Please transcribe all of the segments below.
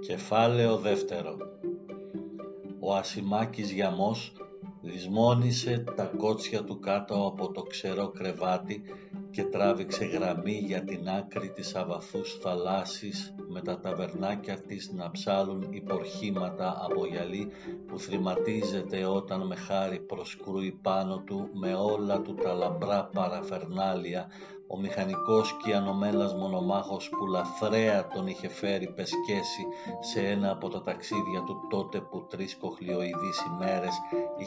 Κεφάλαιο δεύτερο. Ο Ασημάκης Γιαμός δυσμόνισε τα κότσια του κάτω από το ξερό κρεβάτι και τράβηξε γραμμή για την άκρη της αβαθούς θαλάσσης με τα ταβερνάκια της να ψάλουν υπορχήματα από γυαλί που θρηματίζεται όταν με χάρη προσκρούει πάνω του με όλα του τα λαμπρά παραφερνάλια. Ο μηχανικός κιανομέλας μονομάχος που λαθρέα τον είχε φέρει πεσκέσει σε ένα από τα ταξίδια του τότε που τρεις κοχλιοειδείς ημέρες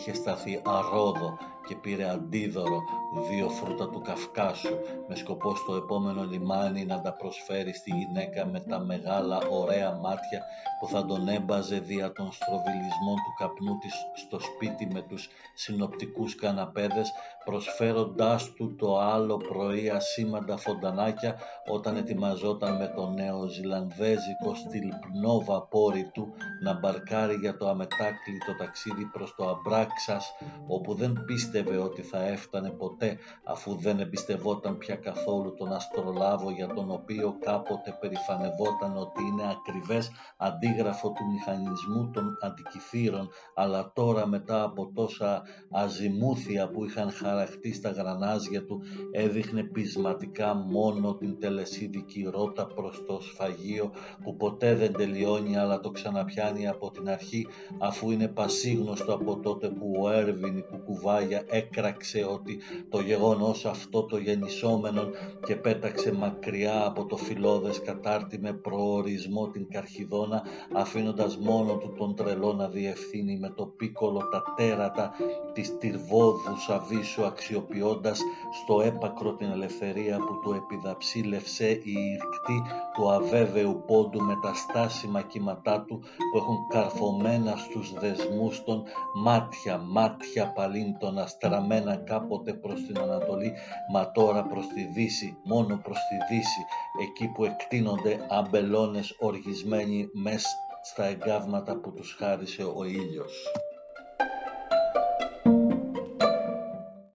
είχε σταθεί αρόδο και πήρε αντίδωρο δύο φρούτα του Καυκάσου με σκοπό στο επόμενο λιμάνι να τα προσφέρει στη γυναίκα με τα μεγάλα ωραία μάτια που θα τον έμπαζε δια των στροβιλισμών του καπνού της στο σπίτι με τους συνοπτικούς καναπέδες προσφέροντάς του το άλλο πρωί ασήμαντα φοντανάκια όταν ετοιμαζόταν με το νέο ζηλανδέζικο στυλπνό βαπόρι του να μπαρκάρει για το αμετάκλητο ταξίδι προς το Αμπράξας όπου δεν πίστευε ότι θα έφτανε ποτέ αφού δεν εμπιστευόταν πια καθόλου τον αστρολάβο για τον οποίο κάποτε περηφανευόταν ότι είναι ακριβές αντίγραφο του μηχανισμού των αντικυθύρων αλλά τώρα μετά από τόσα αζημούθια που είχαν χαραχτεί στα γρανάζια του έδειχνε πεισματικά μόνο την τελεσίδικη ρότα προς το σφαγείο που ποτέ δεν τελειώνει αλλά το ξαναπιάνει από την αρχή αφού είναι πασίγνωστο από τότε που ο Έρβιν η κουκουβάγια έκραξε ότι το γεγονός αυτό το γεννησόμενον και πέταξε μακριά από το φιλόδες κατάρτι με προορισμό την Καρχιδόνα αφήνοντας μόνο του τον τρελό να διευθύνει με το πίκολο τα τέρατα της τυρβόδους σαβίσου αξιοποιώντας στο έπακρο την ελευθερία που του επιδαψίλευσε η ηρκτή του αβέβαιου πόντου με τα στάσιμα κύματά του που έχουν καρφωμένα στους δεσμούς των μάτια, μάτια παλίντων αστραμμένα κάποτε προς την Ανατολή μα τώρα προς τη Δύση, μόνο προς τη Δύση εκεί που εκτείνονται αμπελώνες οργισμένοι μες στα εγκάβματα που τους χάρισε ο ήλιος.